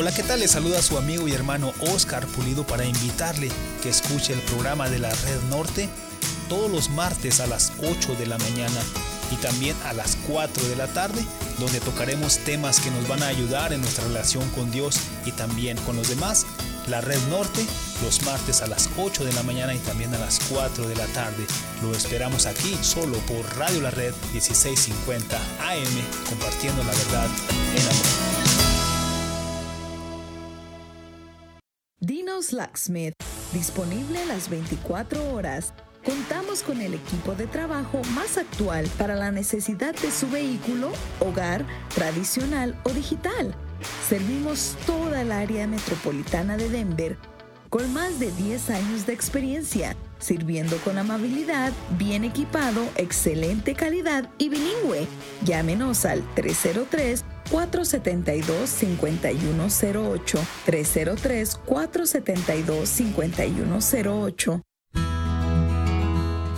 Hola, ¿qué tal? Les saluda su amigo y hermano Oscar Pulido para invitarle que escuche el programa de la Red Norte todos los martes a las 8 de la mañana y también a las 4 de la tarde, donde tocaremos temas que nos van a ayudar en nuestra relación con Dios y también con los demás. La Red Norte, los martes a las 8 de la mañana y también a las 4 de la tarde. Lo esperamos aquí solo por Radio La Red 1650 AM, compartiendo la verdad en amor. Dinos Locksmith, disponible las 24 horas. Contamos con el equipo de trabajo más actual para la necesidad de su vehículo, hogar, tradicional o digital. Servimos toda el área metropolitana de Denver con más de 10 años de experiencia, sirviendo con amabilidad, bien equipado, excelente calidad y bilingüe. Llámenos al 303 472-5108. 303-472-5108.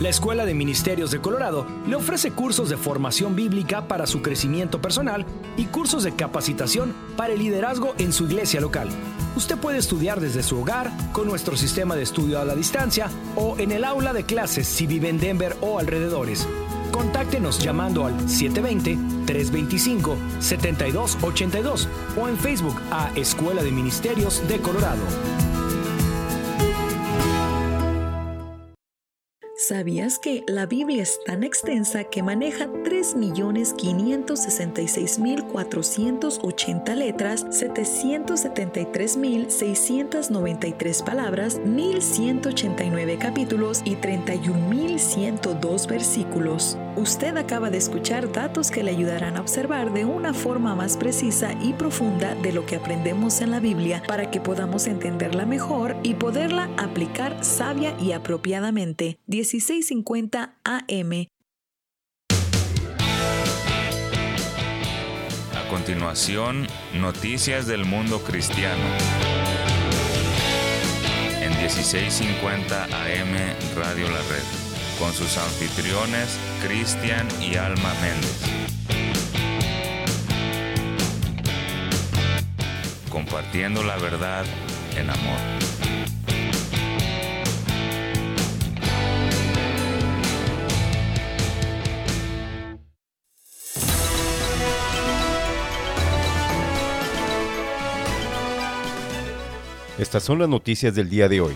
La Escuela de Ministerios de Colorado le ofrece cursos de formación bíblica para su crecimiento personal y cursos de capacitación para el liderazgo en su iglesia local. Usted puede estudiar desde su hogar con nuestro sistema de estudio a la distancia o en el aula de clases si vive en Denver o alrededores. Contáctenos llamando al 720-325-7282 o en Facebook a Escuela de Ministerios de Colorado. ¿Sabías que la Biblia es tan extensa que maneja 3.566.480 letras, 773.693 palabras, 1.189 capítulos y 31.102 versículos? Usted acaba de escuchar datos que le ayudarán a observar de una forma más precisa y profunda de lo que aprendemos en la Biblia para que podamos entenderla mejor y poderla aplicar sabia y apropiadamente. 1650 AM. A continuación, noticias del mundo cristiano. En 1650 AM Radio La Red, con sus anfitriones Cristian y Alma Méndez. Compartiendo la verdad en amor. Estas son las noticias del día de hoy.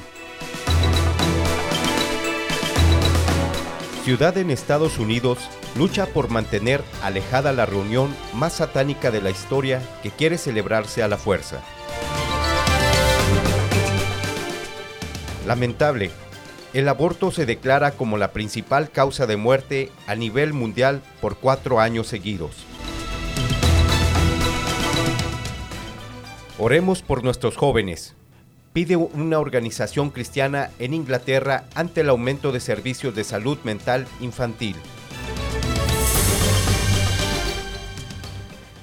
Ciudad en Estados Unidos lucha por mantener alejada la reunión más satánica de la historia que quiere celebrarse a la fuerza. Lamentable, el aborto se declara como la principal causa de muerte a nivel mundial por cuatro años seguidos. Oremos por nuestros jóvenes, pide una organización cristiana en Inglaterra ante el aumento de servicios de salud mental infantil.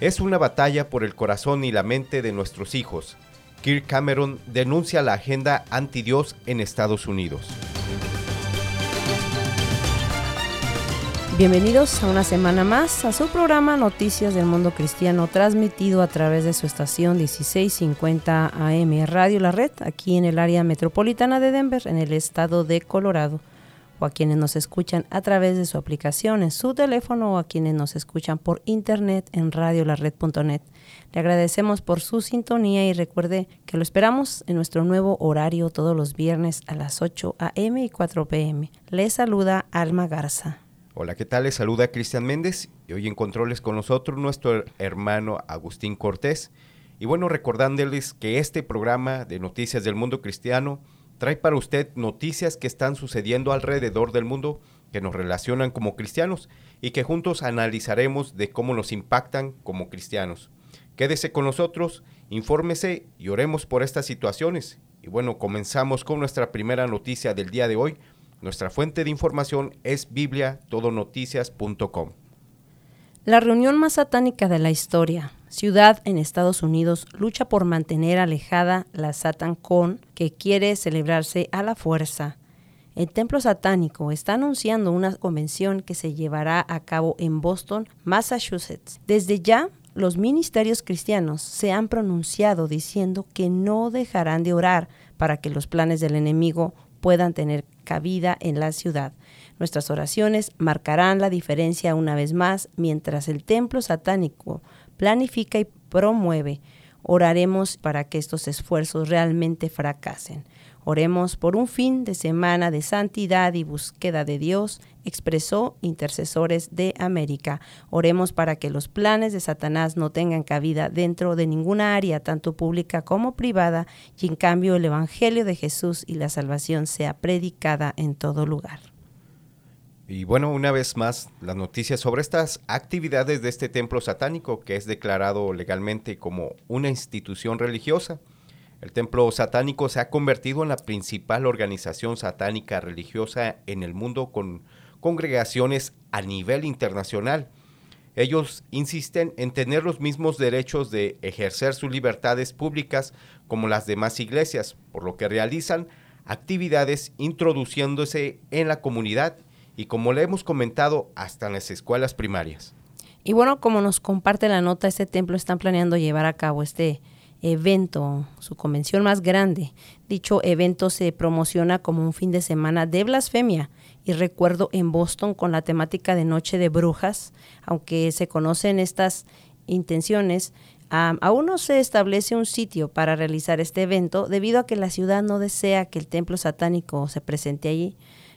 Es una batalla por el corazón y la mente de nuestros hijos. Kirk Cameron denuncia la agenda anti-Dios en Estados Unidos. Bienvenidos a una semana más a su programa Noticias del Mundo Cristiano, transmitido a través de su estación 1650 AM Radio La Red, aquí en el área metropolitana de Denver, en el estado de Colorado. o a quienes nos escuchan a través de su aplicación en su teléfono o a quienes nos escuchan por internet en radiolared.net. Le agradecemos por su sintonía y recuerde que lo esperamos en nuestro nuevo horario todos los viernes a las 8 a.m. y 4 p.m. Le saluda Alma Garza. Hola, ¿qué tal? Les saluda Cristian Méndez y hoy en controles con nosotros nuestro hermano Agustín Cortés. Y bueno, recordándoles que este programa de Noticias del Mundo Cristiano trae para usted noticias que están sucediendo alrededor del mundo que nos relacionan como cristianos y que juntos analizaremos de cómo nos impactan como cristianos. Quédese con nosotros, infórmese y oremos por estas situaciones. Y bueno, comenzamos con nuestra primera noticia del día de hoy. Nuestra fuente de información es bibliatodonoticias.com. La reunión más satánica de la historia, ciudad en Estados Unidos, lucha por mantener alejada la SatanCon que quiere celebrarse a la fuerza. El templo satánico está anunciando una convención que se llevará a cabo en Boston, Massachusetts. Desde ya, los ministerios cristianos se han pronunciado diciendo que no dejarán de orar para que los planes del enemigo puedan tener cabida en la ciudad. Nuestras oraciones marcarán la diferencia una vez más mientras el templo satánico planifica y promueve. Oraremos para que estos esfuerzos realmente fracasen. Oremos por un fin de semana de santidad y búsqueda de Dios, expresó Intercesores de América. Oremos para que los planes de Satanás no tengan cabida dentro de ninguna área, tanto pública como privada, y en cambio el Evangelio de Jesús y la salvación sea predicada en todo lugar. Y bueno, una vez más, las noticias sobre estas actividades de este templo satánico que es declarado legalmente como una institución religiosa. El templo satánico se ha convertido en la principal organización satánica religiosa en el mundo con congregaciones a nivel internacional. Ellos insisten en tener los mismos derechos de ejercer sus libertades públicas como las demás iglesias, por lo que realizan actividades introduciéndose en la comunidad y como le hemos comentado hasta en las escuelas primarias. Y bueno, como nos comparte la nota, este templo están planeando llevar a cabo este evento, su convención más grande. Dicho evento se promociona como un fin de semana de blasfemia y recuerdo en Boston con la temática de Noche de Brujas, aunque se conocen estas intenciones, aún no se establece un sitio para realizar este evento debido a que la ciudad no desea que el templo satánico se presente allí.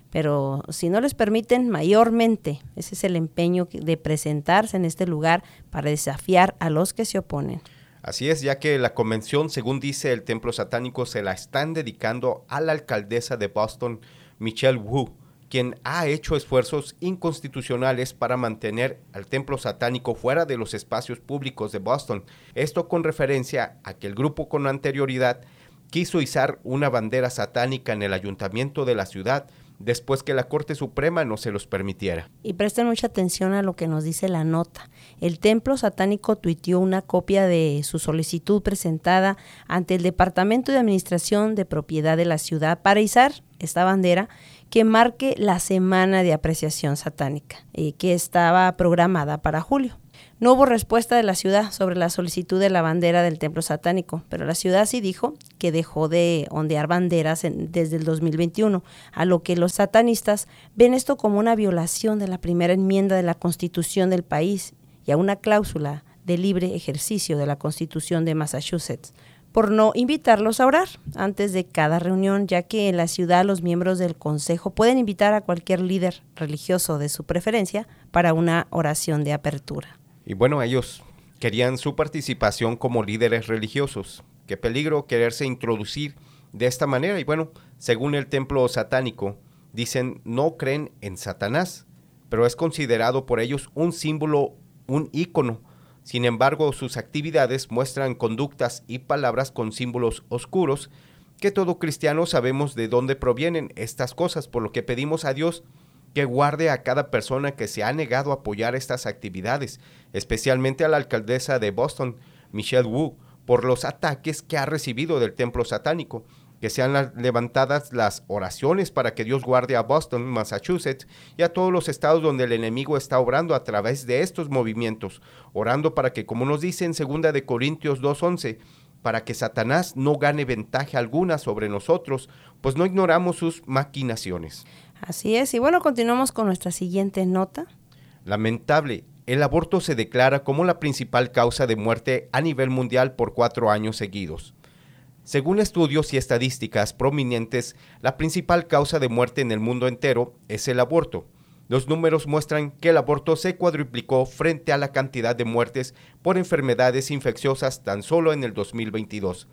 Pero si no les permiten, mayormente, ese es el empeño de presentarse en este lugar para desafiar a los que se oponen. Así es, ya que la convención, según dice el templo satánico, se la están dedicando a la alcaldesa de Boston, Michelle Wu, quien ha hecho esfuerzos inconstitucionales para mantener al templo satánico fuera de los espacios públicos de Boston. Esto con referencia a que el grupo con anterioridad quiso izar una bandera satánica en el ayuntamiento de la ciudad después que la Corte Suprema no se los permitiera. Y presten mucha atención a lo que nos dice la nota. El templo satánico tuiteó una copia de su solicitud presentada ante el Departamento de Administración de Propiedad de la ciudad para izar esta bandera que marque la semana de apreciación satánica, eh, que estaba programada para julio. No hubo respuesta de la ciudad sobre la solicitud de la bandera del templo satánico, pero la ciudad sí dijo que dejó de ondear banderas desde el 2021, a lo que los satanistas ven esto como una violación de la primera enmienda de la constitución del país y a una cláusula de libre ejercicio de la constitución de Massachusetts por no invitarlos a orar antes de cada reunión, ya que en la ciudad los miembros del consejo pueden invitar a cualquier líder religioso de su preferencia para una oración de apertura. Y bueno, ellos querían su participación como líderes religiosos. Qué peligro quererse introducir de esta manera. Y bueno, según el templo satánico, dicen no creen en Satanás, pero es considerado por ellos un símbolo, un ícono. Sin embargo, sus actividades muestran conductas y palabras con símbolos oscuros que todo cristiano sabemos de dónde provienen estas cosas, por lo que pedimos a Dios que guarde a cada persona que se ha negado a apoyar estas actividades, especialmente a la alcaldesa de Boston, Michelle Wu, por los ataques que ha recibido del templo satánico, que sean levantadas las oraciones para que Dios guarde a Boston, Massachusetts y a todos los estados donde el enemigo está obrando a través de estos movimientos, orando para que, como nos dice en 2 de Corintios 2:11, para que Satanás no gane ventaja alguna sobre nosotros, pues no ignoramos sus maquinaciones. Así es, y bueno, continuamos con nuestra siguiente nota. Lamentable, el aborto se declara como la principal causa de muerte a nivel mundial por cuatro años seguidos. Según estudios y estadísticas prominentes, la principal causa de muerte en el mundo entero es el aborto. Los números muestran que el aborto se cuadruplicó frente a la cantidad de muertes por enfermedades infecciosas tan solo en el 2022.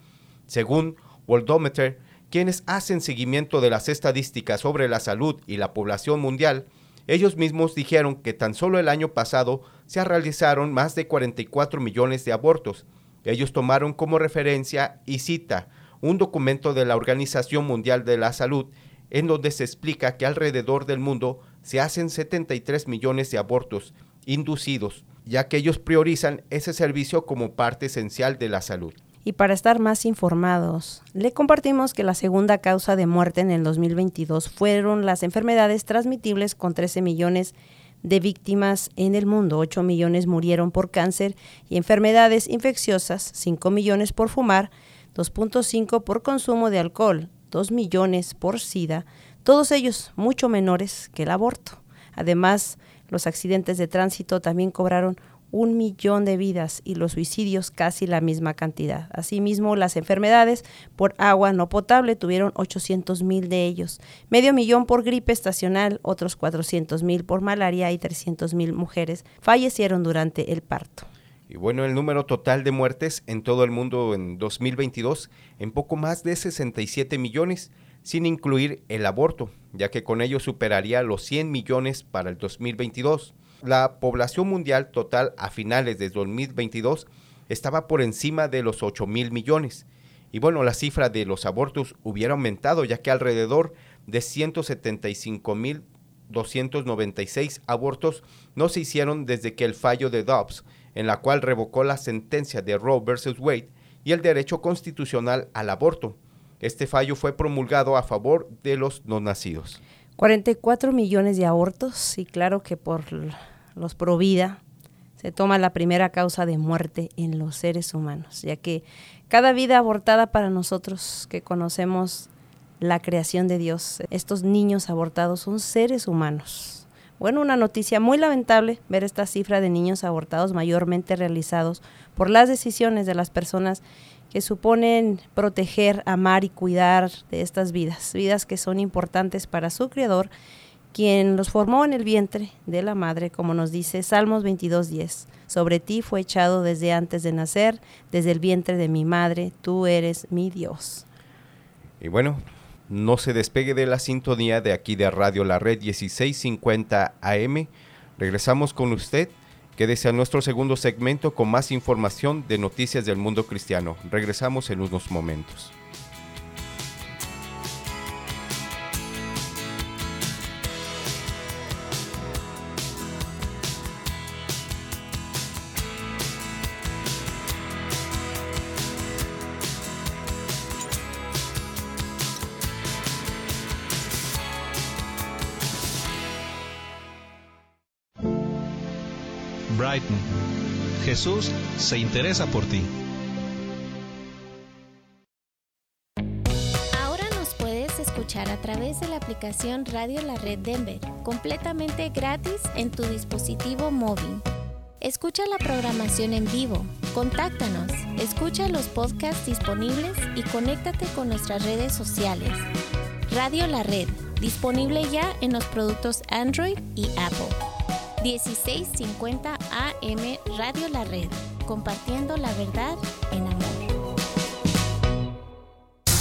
Según Worldometer, quienes hacen seguimiento de las estadísticas sobre la salud y la población mundial, ellos mismos dijeron que tan solo el año pasado se realizaron más de 44 millones de abortos. Ellos tomaron como referencia y cita un documento de la Organización Mundial de la Salud en donde se explica que alrededor del mundo se hacen 73 millones de abortos inducidos, ya que ellos priorizan ese servicio como parte esencial de la salud. Y para estar más informados, le compartimos que la segunda causa de muerte en el 2022 fueron las enfermedades transmitibles con 13 millones de víctimas en el mundo. 8 millones murieron por cáncer y enfermedades infecciosas, 5 millones por fumar, 2.5 por consumo de alcohol, 2 millones por SIDA, todos ellos mucho menores que el aborto. Además, los accidentes de tránsito también cobraron un millón de vidas y los suicidios casi la misma cantidad. Asimismo, las enfermedades por agua no potable tuvieron 800 mil de ellos, medio millón por gripe estacional, otros 400 mil por malaria y 300 mil mujeres fallecieron durante el parto. Y bueno, el número total de muertes en todo el mundo en 2022 en poco más de 67 millones, sin incluir el aborto, ya que con ello superaría los 100 millones para el 2022 la población mundial total a finales de 2022 estaba por encima de los 8 mil millones. Y bueno, la cifra de los abortos hubiera aumentado, ya que alrededor de 175 mil 296 abortos no se hicieron desde que el fallo de Dobbs, en la cual revocó la sentencia de Roe versus Wade y el derecho constitucional al aborto. Este fallo fue promulgado a favor de los no nacidos. 44 millones de abortos y claro que por los Provida, se toma la primera causa de muerte en los seres humanos, ya que cada vida abortada para nosotros que conocemos la creación de Dios, estos niños abortados son seres humanos. Bueno, una noticia muy lamentable ver esta cifra de niños abortados mayormente realizados por las decisiones de las personas que suponen proteger, amar y cuidar de estas vidas, vidas que son importantes para su Creador quien los formó en el vientre de la madre, como nos dice Salmos 22.10. Sobre ti fue echado desde antes de nacer, desde el vientre de mi madre, tú eres mi Dios. Y bueno, no se despegue de la sintonía de aquí de Radio La Red 1650 AM. Regresamos con usted. Quédese a nuestro segundo segmento con más información de noticias del mundo cristiano. Regresamos en unos momentos. Jesús se interesa por ti. Ahora nos puedes escuchar a través de la aplicación Radio La Red Denver, completamente gratis en tu dispositivo móvil. Escucha la programación en vivo, contáctanos, escucha los podcasts disponibles y conéctate con nuestras redes sociales. Radio La Red, disponible ya en los productos Android y Apple. 1650 AM Radio La Red, compartiendo la verdad en amor.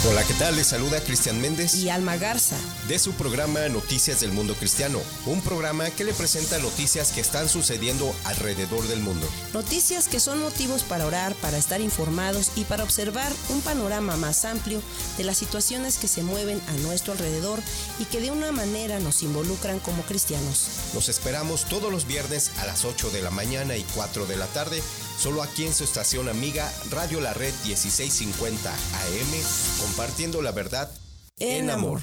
Hola, ¿qué tal? Les saluda Cristian Méndez y Alma Garza de su programa Noticias del Mundo Cristiano, un programa que le presenta noticias que están sucediendo alrededor del mundo. Noticias que son motivos para orar, para estar informados y para observar un panorama más amplio de las situaciones que se mueven a nuestro alrededor y que de una manera nos involucran como cristianos. Los esperamos todos los viernes a las 8 de la mañana y 4 de la tarde solo aquí en su estación amiga Radio La Red 1650 AM, compartiendo la verdad en amor.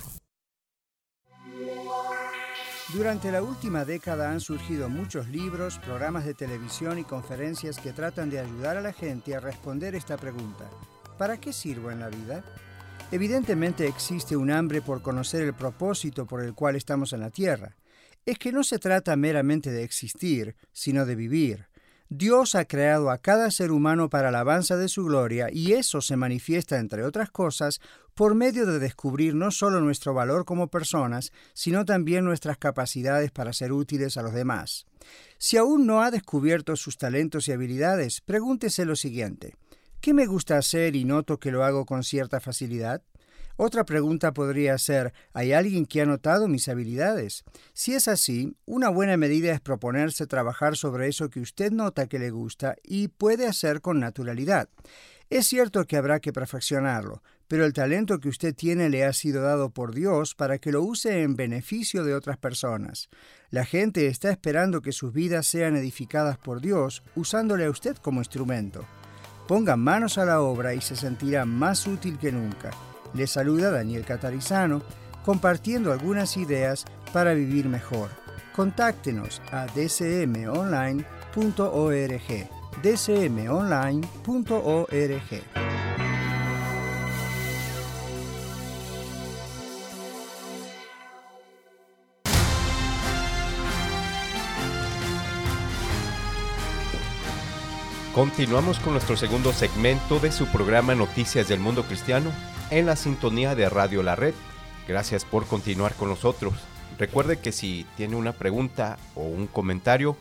Durante la última década han surgido muchos libros, programas de televisión y conferencias que tratan de ayudar a la gente a responder esta pregunta. ¿Para qué sirvo en la vida? Evidentemente existe un hambre por conocer el propósito por el cual estamos en la tierra. Es que no se trata meramente de existir, sino de vivir. Dios ha creado a cada ser humano para la alabanza de su gloria y eso se manifiesta, entre otras cosas, por medio de descubrir no solo nuestro valor como personas, sino también nuestras capacidades para ser útiles a los demás. Si aún no ha descubierto sus talentos y habilidades, pregúntese lo siguiente. ¿Qué me gusta hacer y noto que lo hago con cierta facilidad? Otra pregunta podría ser, ¿hay alguien que ha notado mis habilidades? Si es así, una buena medida es proponerse trabajar sobre eso que usted nota que le gusta y puede hacer con naturalidad. Es cierto que habrá que perfeccionarlo, pero el talento que usted tiene le ha sido dado por Dios para que lo use en beneficio de otras personas. La gente está esperando que sus vidas sean edificadas por Dios usándole a usted como instrumento. Ponga manos a la obra y se sentirá más útil que nunca. Le saluda Daniel Catarizano, compartiendo algunas ideas para vivir mejor. Contáctenos a dcmonline.org. dcmonline.org. Continuamos con nuestro segundo segmento de su programa Noticias del Mundo Cristiano en la sintonía de Radio La Red. Gracias por continuar con nosotros. Recuerde que si tiene una pregunta o un comentario,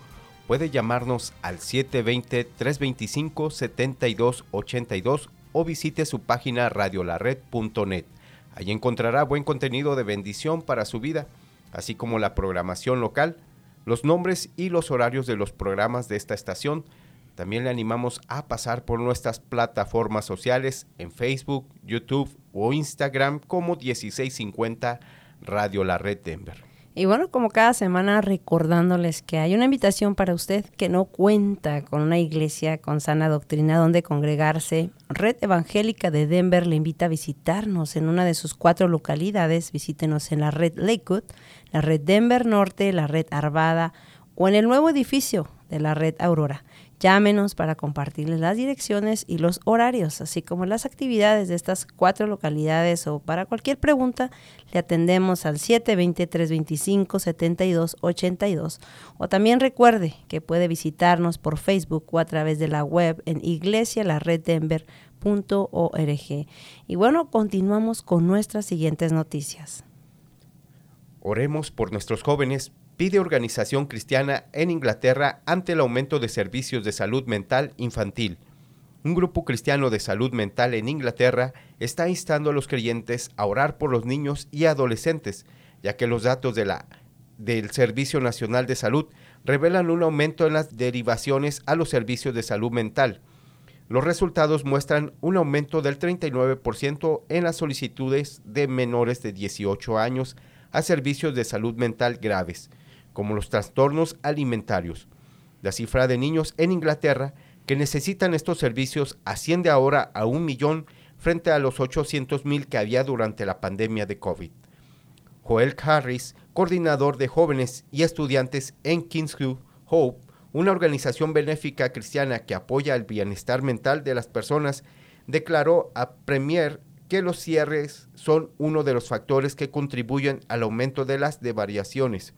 puede llamarnos al 720-325-7282 o visite su página radiolared.net. Allí encontrará buen contenido de bendición para su vida, así como la programación local, los nombres y los horarios de los programas de esta estación, también le animamos a pasar por nuestras plataformas sociales en Facebook, YouTube o Instagram como 1650 Radio La Red Denver. Y bueno, como cada semana recordándoles que hay una invitación para usted que no cuenta con una iglesia con sana doctrina donde congregarse. Red Evangélica de Denver le invita a visitarnos en una de sus cuatro localidades. Visítenos en la red Lakewood, la red Denver Norte, la red Arvada o en el nuevo edificio de la red Aurora. Llámenos para compartirles las direcciones y los horarios, así como las actividades de estas cuatro localidades o para cualquier pregunta le atendemos al 720-325-7282 o también recuerde que puede visitarnos por Facebook o a través de la web en iglesialareddenver.org. Y bueno, continuamos con nuestras siguientes noticias. Oremos por nuestros jóvenes pide organización cristiana en Inglaterra ante el aumento de servicios de salud mental infantil. Un grupo cristiano de salud mental en Inglaterra está instando a los creyentes a orar por los niños y adolescentes, ya que los datos del Servicio Nacional de Salud revelan un aumento en las derivaciones a los servicios de salud mental. Los resultados muestran un aumento del 39% en las solicitudes de menores de 18 años a servicios de salud mental graves, como los trastornos alimentarios. La cifra de niños en Inglaterra que necesitan estos servicios asciende ahora a un millón frente a los 800 mil que había durante la pandemia de COVID. Joel Harris, coordinador de jóvenes y estudiantes en Kingsview Hope, una organización benéfica cristiana que apoya el bienestar mental de las personas, declaró a Premier que los cierres son uno de los factores que contribuyen al aumento de las variaciones.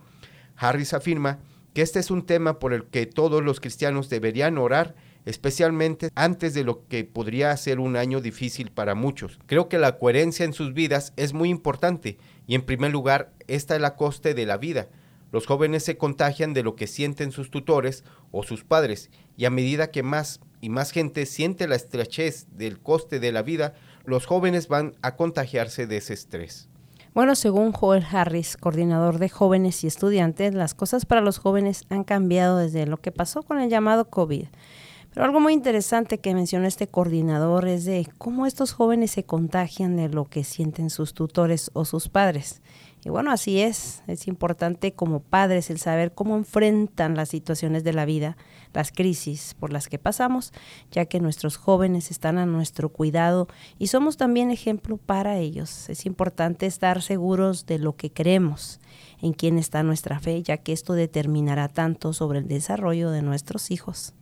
Harris afirma que este es un tema por el que todos los cristianos deberían orar, especialmente antes de lo que podría ser un año difícil para muchos. Creo que la coherencia en sus vidas es muy importante y en primer lugar, esta es la coste de la vida. Los jóvenes se contagian de lo que sienten sus tutores o sus padres y a medida que más y más gente siente la estrechez del coste de la vida, los jóvenes van a contagiarse de ese estrés. Bueno, según Joel Harris, coordinador de jóvenes y estudiantes, las cosas para los jóvenes han cambiado desde lo que pasó con el llamado COVID. Pero algo muy interesante que mencionó este coordinador es de cómo estos jóvenes se contagian de lo que sienten sus tutores o sus padres. Y bueno, así es. Es importante como padres el saber cómo enfrentan las situaciones de la vida, las crisis por las que pasamos, ya que nuestros jóvenes están a nuestro cuidado y somos también ejemplo para ellos. Es importante estar seguros de lo que creemos, en quién está nuestra fe, ya que esto determinará tanto sobre el desarrollo de nuestros hijos.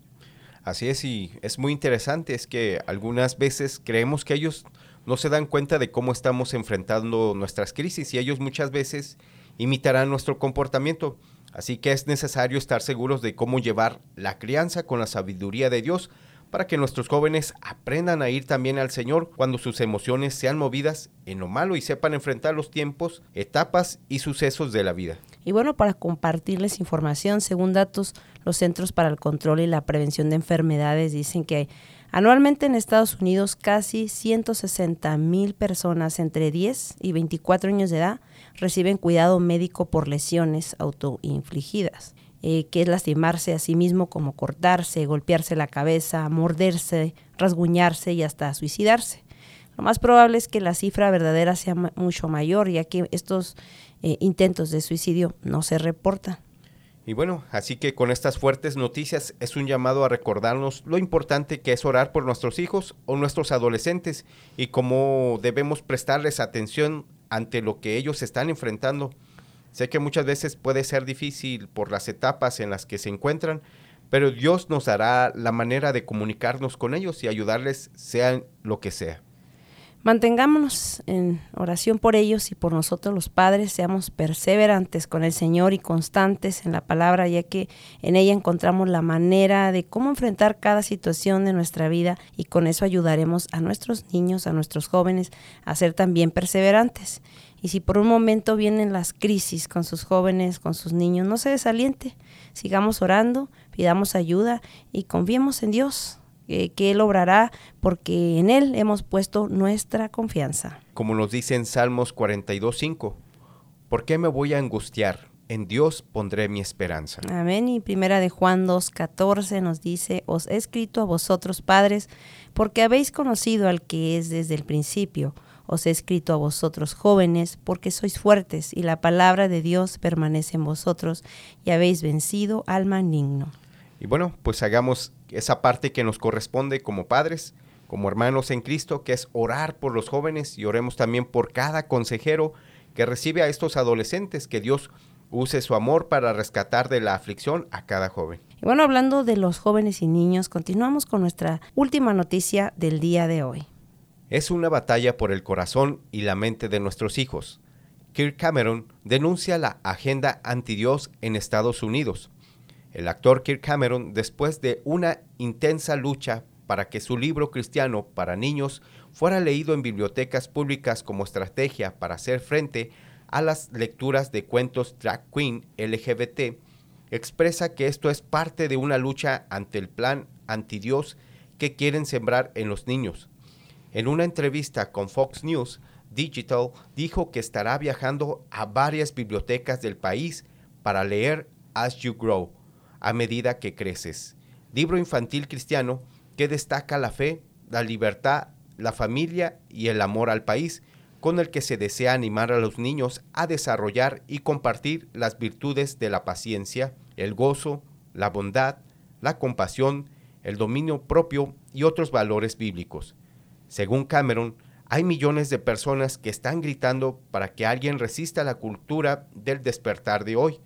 Así es, y es muy interesante, es que algunas veces creemos que ellos no se dan cuenta de cómo estamos enfrentando nuestras crisis y ellos muchas veces imitarán nuestro comportamiento. Así que es necesario estar seguros de cómo llevar la crianza con la sabiduría de Dios para que nuestros jóvenes aprendan a ir también al Señor cuando sus emociones sean movidas en lo malo y sepan enfrentar los tiempos, etapas y sucesos de la vida. Y bueno, para compartirles información, según datos, los Centros para el Control y la Prevención de Enfermedades dicen que anualmente en Estados Unidos casi 160 mil personas entre 10 y 24 años de edad reciben cuidado médico por lesiones autoinfligidas. Eh, que es lastimarse a sí mismo como cortarse, golpearse la cabeza, morderse, rasguñarse y hasta suicidarse. Lo más probable es que la cifra verdadera sea mucho mayor, ya que estos eh, intentos de suicidio no se reportan. Y bueno, así que con estas fuertes noticias es un llamado a recordarnos lo importante que es orar por nuestros hijos o nuestros adolescentes y cómo debemos prestarles atención ante lo que ellos están enfrentando Sé que muchas veces puede ser difícil por las etapas en las que se encuentran, pero Dios nos dará la manera de comunicarnos con ellos y ayudarles sean lo que sea. Mantengámonos en oración por ellos y por nosotros los padres, seamos perseverantes con el Señor y constantes en la palabra, ya que en ella encontramos la manera de cómo enfrentar cada situación de nuestra vida y con eso ayudaremos a nuestros niños, a nuestros jóvenes a ser también perseverantes. Y si por un momento vienen las crisis con sus jóvenes, con sus niños, no se desaliente. Sigamos orando, pidamos ayuda y confiemos en Dios, que Él obrará porque en Él hemos puesto nuestra confianza. Como nos dice en Salmos 42.5, ¿por qué me voy a angustiar? En Dios pondré mi esperanza. Amén. Y primera de Juan 2.14 nos dice, os he escrito a vosotros padres, porque habéis conocido al que es desde el principio. Os he escrito a vosotros jóvenes, porque sois fuertes y la palabra de Dios permanece en vosotros y habéis vencido al maligno. Y bueno, pues hagamos esa parte que nos corresponde como padres, como hermanos en Cristo, que es orar por los jóvenes y oremos también por cada consejero que recibe a estos adolescentes, que Dios use su amor para rescatar de la aflicción a cada joven. Y bueno, hablando de los jóvenes y niños, continuamos con nuestra última noticia del día de hoy. Es una batalla por el corazón y la mente de nuestros hijos. Kirk Cameron denuncia la agenda anti-Dios en Estados Unidos. El actor Kirk Cameron, después de una intensa lucha para que su libro cristiano para niños fuera leído en bibliotecas públicas como estrategia para hacer frente a las lecturas de cuentos drag queen LGBT, expresa que esto es parte de una lucha ante el plan anti-Dios que quieren sembrar en los niños. En una entrevista con Fox News Digital dijo que estará viajando a varias bibliotecas del país para leer As You Grow, a medida que creces, libro infantil cristiano que destaca la fe, la libertad, la familia y el amor al país, con el que se desea animar a los niños a desarrollar y compartir las virtudes de la paciencia, el gozo, la bondad, la compasión, el dominio propio y otros valores bíblicos. Según Cameron, hay millones de personas que están gritando para que alguien resista la cultura del despertar de hoy,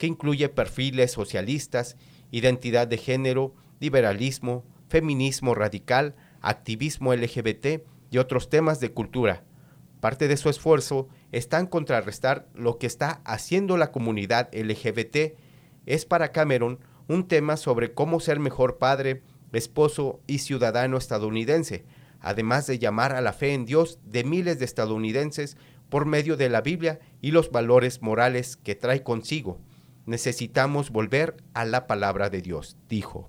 que incluye perfiles socialistas, identidad de género, liberalismo, feminismo radical, activismo LGBT y otros temas de cultura. Parte de su esfuerzo está en contrarrestar lo que está haciendo la comunidad LGBT. Es para Cameron un tema sobre cómo ser mejor padre, esposo y ciudadano estadounidense, además de llamar a la fe en Dios de miles de estadounidenses por medio de la Biblia y los valores morales que trae consigo. Necesitamos volver a la palabra de Dios, dijo.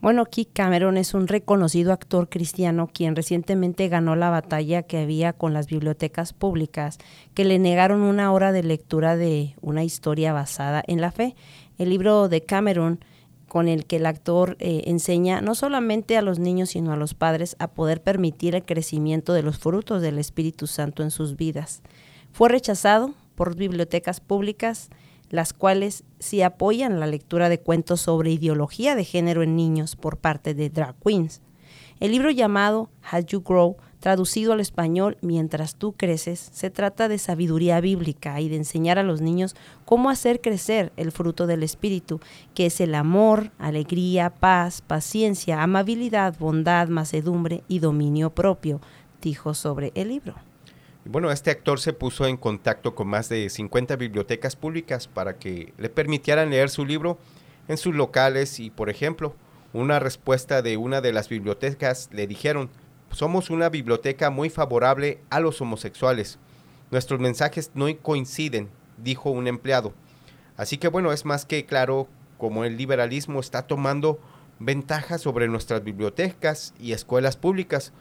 Bueno, Keith Cameron es un reconocido actor cristiano quien recientemente ganó la batalla que había con las bibliotecas públicas que le negaron una hora de lectura de una historia basada en la fe. El libro de Cameron con el que el actor eh, enseña no solamente a los niños, sino a los padres a poder permitir el crecimiento de los frutos del Espíritu Santo en sus vidas. Fue rechazado por bibliotecas públicas, las cuales sí apoyan la lectura de cuentos sobre ideología de género en niños por parte de drag queens. El libro llamado How You Grow Traducido al español, mientras tú creces, se trata de sabiduría bíblica y de enseñar a los niños cómo hacer crecer el fruto del Espíritu, que es el amor, alegría, paz, paciencia, amabilidad, bondad, macedumbre y dominio propio. dijo sobre el libro. Bueno, este actor se puso en contacto con más de 50 bibliotecas públicas para que le permitieran leer su libro en sus locales y, por ejemplo, una respuesta de una de las bibliotecas le dijeron, somos una biblioteca muy favorable a los homosexuales. Nuestros mensajes no coinciden, dijo un empleado. Así que bueno, es más que claro como el liberalismo está tomando ventaja sobre nuestras bibliotecas y escuelas públicas,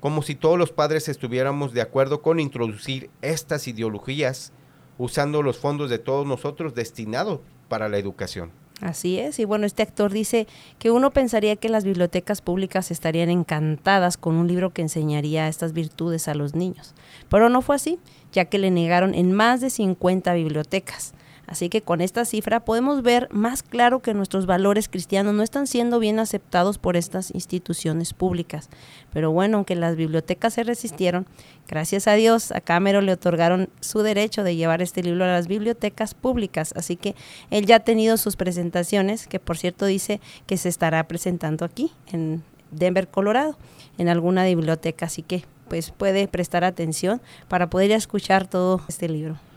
como si todos los padres estuviéramos de acuerdo con introducir estas ideologías usando los fondos de todos nosotros destinados para la educación. Así es, y bueno, este actor dice que uno pensaría que las bibliotecas públicas estarían encantadas con un libro que enseñaría estas virtudes a los niños, pero no fue así, ya que le negaron en más de 50 bibliotecas. Así que con esta cifra podemos ver más claro que nuestros valores cristianos no están siendo bien aceptados por estas instituciones públicas. Pero bueno, aunque las bibliotecas se resistieron, gracias a Dios a Cameron le otorgaron su derecho de llevar este libro a las bibliotecas públicas. Así que él ya ha tenido sus presentaciones, que por cierto dice que se estará presentando aquí en Denver, Colorado, en alguna biblioteca. Así que pues puede prestar atención para poder escuchar todo este libro.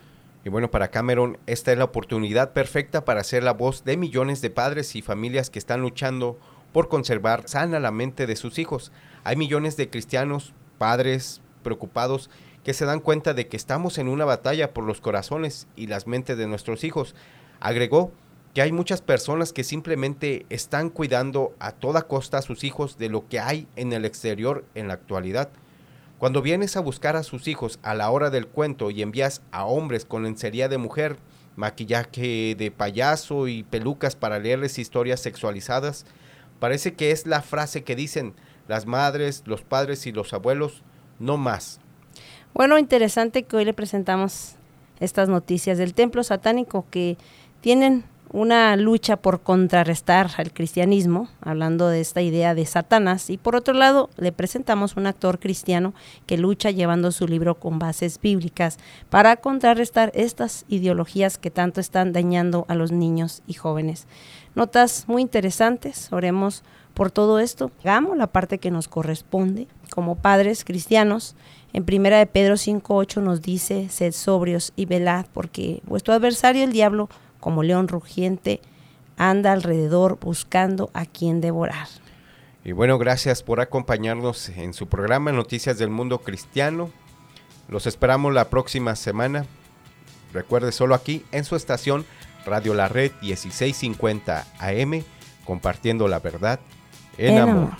Y bueno, para Cameron esta es la oportunidad perfecta para ser la voz de millones de padres y familias que están luchando por conservar sana la mente de sus hijos. Hay millones de cristianos, padres preocupados que se dan cuenta de que estamos en una batalla por los corazones y las mentes de nuestros hijos. Agregó que hay muchas personas que simplemente están cuidando a toda costa a sus hijos de lo que hay en el exterior en la actualidad. Cuando vienes a buscar a sus hijos a la hora del cuento y envías a hombres con lencería de mujer, maquillaje de payaso y pelucas para leerles historias sexualizadas, parece que es la frase que dicen las madres, los padres y los abuelos, no más. Bueno, interesante que hoy le presentamos estas noticias del templo satánico que tienen una lucha por contrarrestar al cristianismo, hablando de esta idea de Satanás, y por otro lado le presentamos un actor cristiano que lucha llevando su libro con bases bíblicas para contrarrestar estas ideologías que tanto están dañando a los niños y jóvenes. Notas muy interesantes, oremos por todo esto, hagamos la parte que nos corresponde como padres cristianos. En primera de Pedro 5.8 nos dice, sed sobrios y velad, porque vuestro adversario el diablo como león rugiente, anda alrededor buscando a quien devorar. Y bueno, gracias por acompañarnos en su programa Noticias del Mundo Cristiano. Los esperamos la próxima semana. Recuerde solo aquí en su estación Radio La Red 1650 AM, compartiendo la verdad en, amor.